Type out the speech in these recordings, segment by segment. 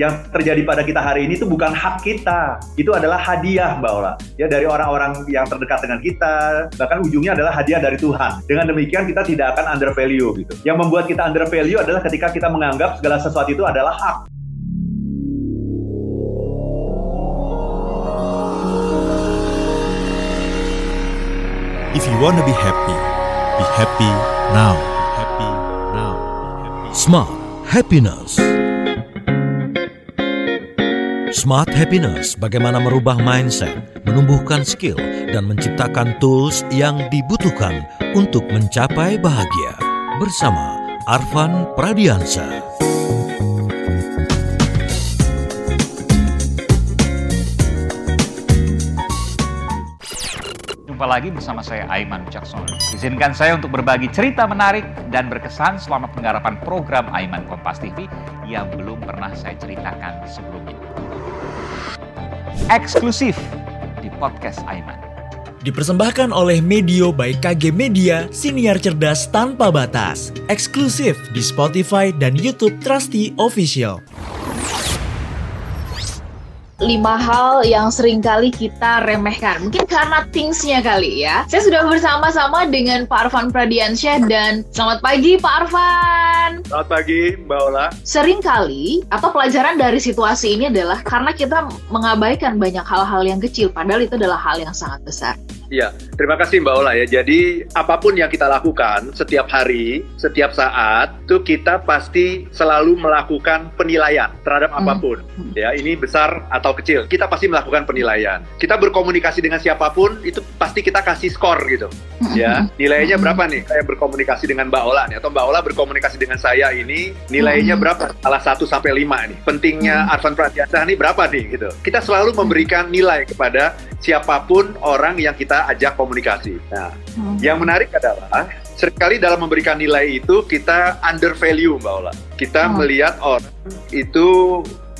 yang terjadi pada kita hari ini itu bukan hak kita, itu adalah hadiah Mbak Ola. Ya dari orang-orang yang terdekat dengan kita, bahkan ujungnya adalah hadiah dari Tuhan. Dengan demikian kita tidak akan under value gitu. Yang membuat kita under value adalah ketika kita menganggap segala sesuatu itu adalah hak. If you wanna be happy, be happy now. Be happy now. Be happy. Smart happiness. Smart Happiness, bagaimana merubah mindset, menumbuhkan skill, dan menciptakan tools yang dibutuhkan untuk mencapai bahagia. Bersama Arvan Pradiansa. Jumpa lagi bersama saya Aiman Wicaksono. Izinkan saya untuk berbagi cerita menarik dan berkesan selama penggarapan program Aiman Kompas TV yang belum pernah saya ceritakan sebelumnya. Eksklusif di podcast Aiman. Dipersembahkan oleh Medio by KG Media, siniar cerdas tanpa batas. Eksklusif di Spotify dan YouTube Trusty Official. Lima hal yang sering kali kita remehkan. Mungkin karena thingsnya kali ya. Saya sudah bersama-sama dengan Pak Arfan Pradiansyah dan selamat pagi Pak Arfan. Selamat pagi Mbak Ola. Sering kali atau pelajaran dari situasi ini adalah karena kita mengabaikan banyak hal-hal yang kecil padahal itu adalah hal yang sangat besar. Iya, terima kasih Mbak Ola ya. Jadi apa pun yang kita lakukan setiap hari, setiap saat, itu kita pasti selalu melakukan penilaian terhadap Hmm. apa pun. Ya, ini besar atau kecil, kita pasti melakukan penilaian. Kita berkomunikasi dengan siapa pun, itu pasti kita kasih skor gitu. Ya, nilainya Hmm. berapa nih? Saya berkomunikasi dengan Mbak Ola nih, atau Mbak Ola berkomunikasi dengan saya ini, nilainya Hmm. berapa? Salah satu sampai lima nih. Pentingnya Hmm. Arvan Pratiasa ini berapa nih gitu. Kita selalu memberikan nilai kepada siapa pun orang yang kita ajak komunikasi. Nah, Hmm. yang menarik adalah sering kali dalam memberikan nilai itu kita under value Mbak Ola. Kita Hmm. melihat orang itu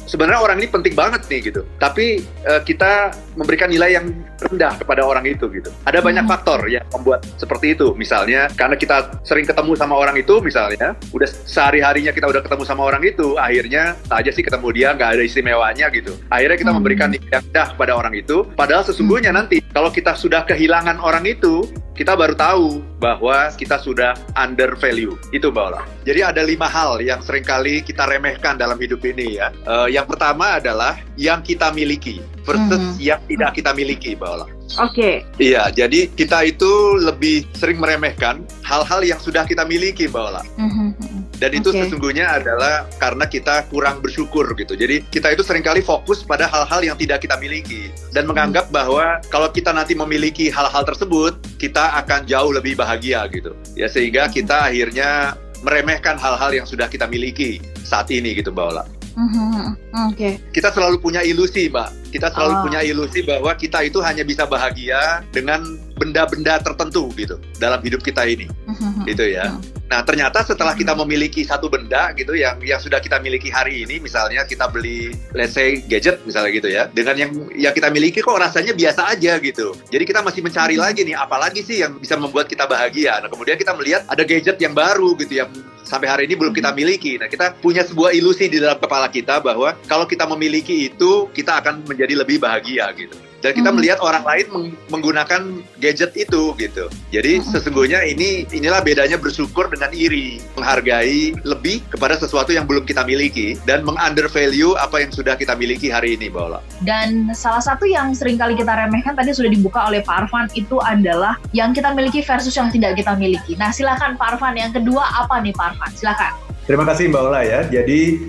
sebenarnya orang ini penting banget nih gitu. Tapi eh, kita memberikan nilai yang rendah kepada orang itu gitu. Ada banyak Hmm. faktor yang membuat seperti itu. Misalnya karena kita sering ketemu sama orang itu misalnya, udah sehari-harinya kita udah ketemu sama orang itu, akhirnya aja sih ketemu dia nggak ada istimewanya gitu. Akhirnya kita Hmm. memberikan nilai yang rendah kepada orang itu, padahal sesungguhnya nanti kalau kita sudah kehilangan orang itu, kita baru tahu bahwa kita sudah under value. Itu Mbak Ola. Jadi ada lima hal yang sering kali kita remehkan dalam hidup ini ya. Eh, yang pertama adalah yang kita miliki versus Mhm. yang tidak kita miliki Mbak Ola. Oke. Iya, jadi kita itu lebih sering meremehkan hal-hal yang sudah kita miliki Mbak Ola. Mhm. Dan itu Oke. sesungguhnya adalah karena kita kurang bersyukur gitu. Jadi kita itu sering kali fokus pada hal-hal yang tidak kita miliki dan menganggap bahwa kalau kita nanti memiliki hal-hal tersebut, kita akan jauh lebih bahagia gitu. Ya sehingga kita akhirnya meremehkan hal-hal yang sudah kita miliki saat ini gitu Mbak Ola. Mhm. Oke. Kita selalu punya ilusi, Mbak. Kita selalu Ah. punya ilusi bahwa kita itu hanya bisa bahagia dengan benda-benda tertentu gitu dalam hidup kita ini Mhm. gitu ya. Hmm. Nah ternyata setelah kita memiliki satu benda gitu yang yang sudah kita miliki hari ini, misalnya kita beli let's say gadget misalnya gitu ya, dengan yang yang kita miliki kok rasanya biasa aja gitu. Jadi kita masih mencari lagi nih, apalagi sih yang bisa membuat kita bahagia. Nah kemudian kita melihat ada gadget yang baru gitu yang sampai hari ini belum kita miliki. Nah kita punya sebuah ilusi di dalam kepala kita bahwa kalau kita memiliki itu kita akan menjadi lebih bahagia gitu. Dan kita Hmm. melihat orang lain meng- menggunakan gadget itu gitu. Jadi Hmm. sesungguhnya ini inilah bedanya bersyukur dengan iri, menghargai lebih kepada sesuatu yang belum kita miliki dan mengundervalue apa yang sudah kita miliki hari ini, Bola. Dan salah satu yang sering kali kita remehkan tadi sudah dibuka oleh Pak Arfan itu adalah yang kita miliki versus yang tidak kita miliki. Nah silakan Pak Arfan, yang kedua apa nih Pak Arfan? Silakan. Terima kasih Mbak Ola ya. Jadi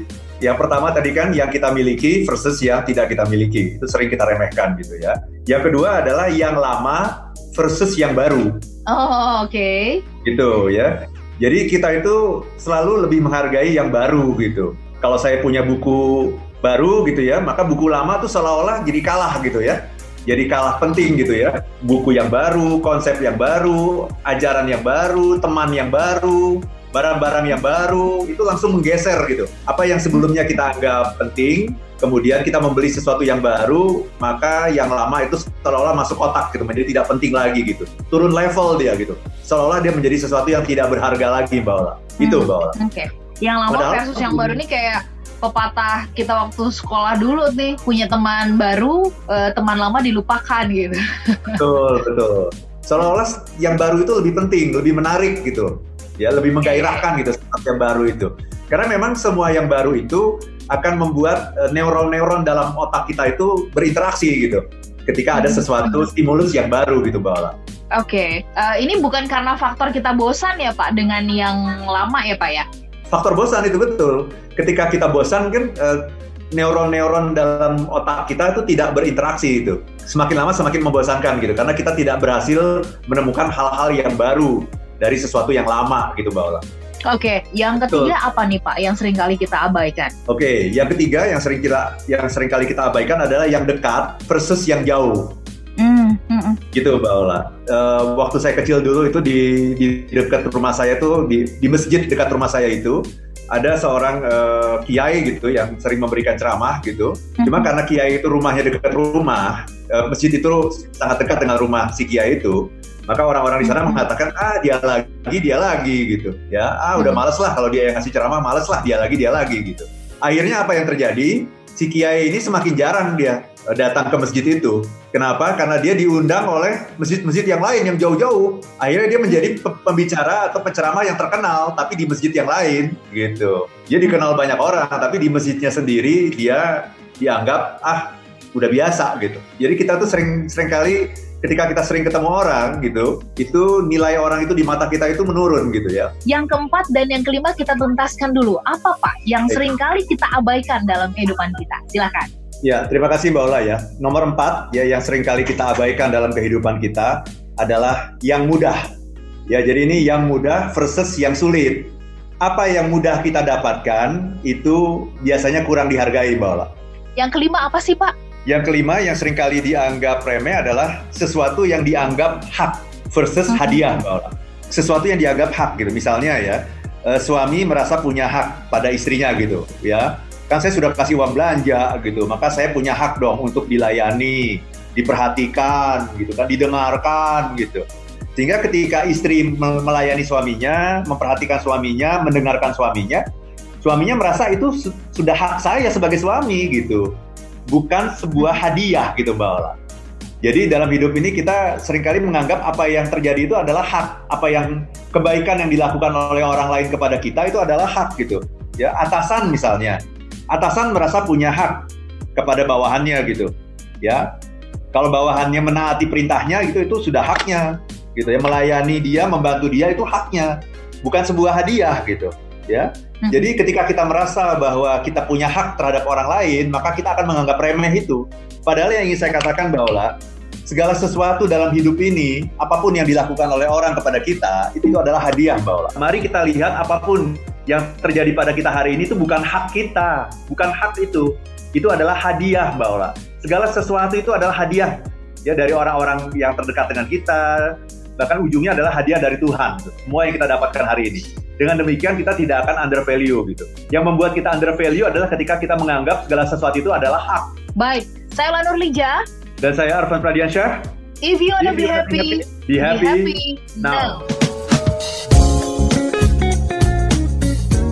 yang pertama tadi kan yang kita miliki versus yang tidak kita miliki. Itu sering kita remehkan gitu ya. Yang kedua adalah yang lama versus yang baru Oh oke. gitu ya. Jadi kita itu selalu lebih menghargai yang baru gitu. Kalau saya punya buku baru gitu ya, maka buku lama tuh seolah-olah jadi kalah gitu ya. Jadi kalah penting gitu ya. Buku yang baru, konsep yang baru, ajaran yang baru, teman yang baru, barang-barang yang baru itu langsung menggeser gitu. Apa yang sebelumnya kita anggap penting, kemudian kita membeli sesuatu yang baru, maka yang lama itu seolah-olah masuk otak gitu, menjadi tidak penting lagi gitu. Turun level dia gitu. Seolah-olah dia menjadi sesuatu yang tidak berharga lagi, Mbak Ola. Itu, Hmm. Mbak Ola. Oke. Yang lama Padahal- versus yang baru ini kayak pepatah kita waktu sekolah dulu nih punya teman baru, uh, teman lama dilupakan gitu. Betul, betul. Seolah-olah yang baru itu lebih penting, lebih menarik gitu. Ya, lebih menggairahkan gitu yang baru itu. Karena memang semua yang baru itu akan membuat uh, neuron-neuron dalam otak kita itu berinteraksi gitu. Ketika ada hmm. sesuatu stimulus yang baru gitu, Mbak Oke, okay. uh, ini bukan karena faktor kita bosan ya Pak dengan yang lama ya Pak ya? Faktor bosan itu betul. Ketika kita bosan kan uh, neuron-neuron dalam otak kita itu tidak berinteraksi itu. Semakin lama semakin membosankan gitu karena kita tidak berhasil menemukan hal-hal yang baru dari sesuatu yang lama gitu Mbak Ola. Oke, okay. yang ketiga Betul. apa nih Pak yang sering kali kita abaikan? Oke, okay. yang ketiga yang sering kita yang sering kali kita abaikan adalah yang dekat versus yang jauh. Mm, mm, Gitu Mbak Ola. Uh, waktu saya kecil dulu itu di, di dekat rumah saya tuh di, di masjid dekat rumah saya itu ada seorang uh, kiai gitu yang sering memberikan ceramah gitu. Mm. Cuma karena kiai itu rumahnya dekat rumah, uh, masjid itu sangat dekat dengan rumah si kiai itu, maka orang-orang di sana mengatakan ah dia lagi dia lagi gitu ya ah udah males lah kalau dia yang ngasih ceramah males lah dia lagi dia lagi gitu akhirnya apa yang terjadi si kiai ini semakin jarang dia Eh, datang ke masjid itu. Kenapa? Karena dia diundang oleh masjid-masjid yang lain yang jauh-jauh. Akhirnya dia menjadi pembicara atau penceramah yang terkenal, tapi di masjid yang lain, gitu. Dia dikenal banyak orang, tapi di masjidnya sendiri dia dianggap ah udah biasa gitu. Jadi kita tuh sering sering kali ketika kita sering ketemu orang gitu, itu nilai orang itu di mata kita itu menurun gitu ya. Yang keempat dan yang kelima kita tuntaskan dulu. Apa Pak yang sering kali kita abaikan dalam kehidupan kita? Silakan. Ya, terima kasih Mbak Ola ya. Nomor empat, ya yang sering kali kita abaikan dalam kehidupan kita adalah yang mudah. Ya, jadi ini yang mudah versus yang sulit. Apa yang mudah kita dapatkan itu biasanya kurang dihargai Mbak Ola. Yang kelima apa sih Pak? Yang kelima yang sering kali dianggap remeh adalah sesuatu yang dianggap hak versus hmm. hadiah Mbak Ola. Sesuatu yang dianggap hak gitu. Misalnya ya, eh, suami merasa punya hak pada istrinya gitu ya kan saya sudah kasih uang belanja gitu, maka saya punya hak dong untuk dilayani, diperhatikan gitu kan, didengarkan gitu. Sehingga ketika istri melayani suaminya, memperhatikan suaminya, mendengarkan suaminya, suaminya merasa itu sudah hak saya sebagai suami gitu. Bukan sebuah hadiah gitu Mbak Ola. Jadi dalam hidup ini kita sering kali menganggap apa yang terjadi itu adalah hak, apa yang kebaikan yang dilakukan oleh orang lain kepada kita itu adalah hak gitu. Ya, atasan misalnya atasan merasa punya hak kepada bawahannya gitu ya kalau bawahannya menaati perintahnya gitu itu sudah haknya gitu ya melayani dia membantu dia itu haknya bukan sebuah hadiah gitu ya hmm. jadi ketika kita merasa bahwa kita punya hak terhadap orang lain maka kita akan menganggap remeh itu padahal yang ingin saya katakan bahwa segala sesuatu dalam hidup ini, apa pun yang dilakukan oleh orang kepada kita, itu adalah hadiah, Ola. Mari kita lihat apa pun yang terjadi pada kita hari ini itu bukan hak kita, bukan hak itu. Itu adalah hadiah, Mbak Ola. Segala sesuatu itu adalah hadiah ya dari orang-orang yang terdekat dengan kita, bahkan ujungnya adalah hadiah dari Tuhan. Semua yang kita dapatkan hari ini. Dengan demikian kita tidak akan under value gitu. Yang membuat kita under value adalah ketika kita menganggap segala sesuatu itu adalah hak. Baik, saya Lanur Lija. Dan saya Arfan Pradiansyah. If you wanna be, happy, be happy, be happy now. now.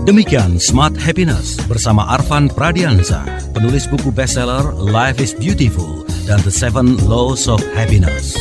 Demikian Smart Happiness bersama Arvan Pradiansa, penulis buku bestseller Life is Beautiful dan The Seven Laws of Happiness.